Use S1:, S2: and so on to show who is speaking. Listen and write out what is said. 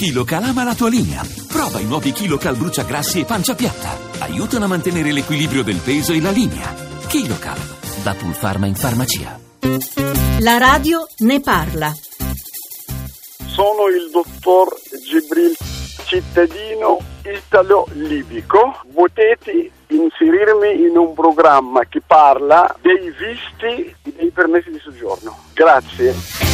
S1: KiloCal ama la tua linea. Prova i nuovi KiloCal bruciagrassi e pancia piatta. Aiutano a mantenere l'equilibrio del peso e la linea. KiloCal, da Pulpharma in farmacia.
S2: La radio ne parla.
S3: Sono il dottor Gibril, cittadino italo-libico. Potete inserirmi in un programma che parla dei visti e dei permessi di soggiorno. Grazie.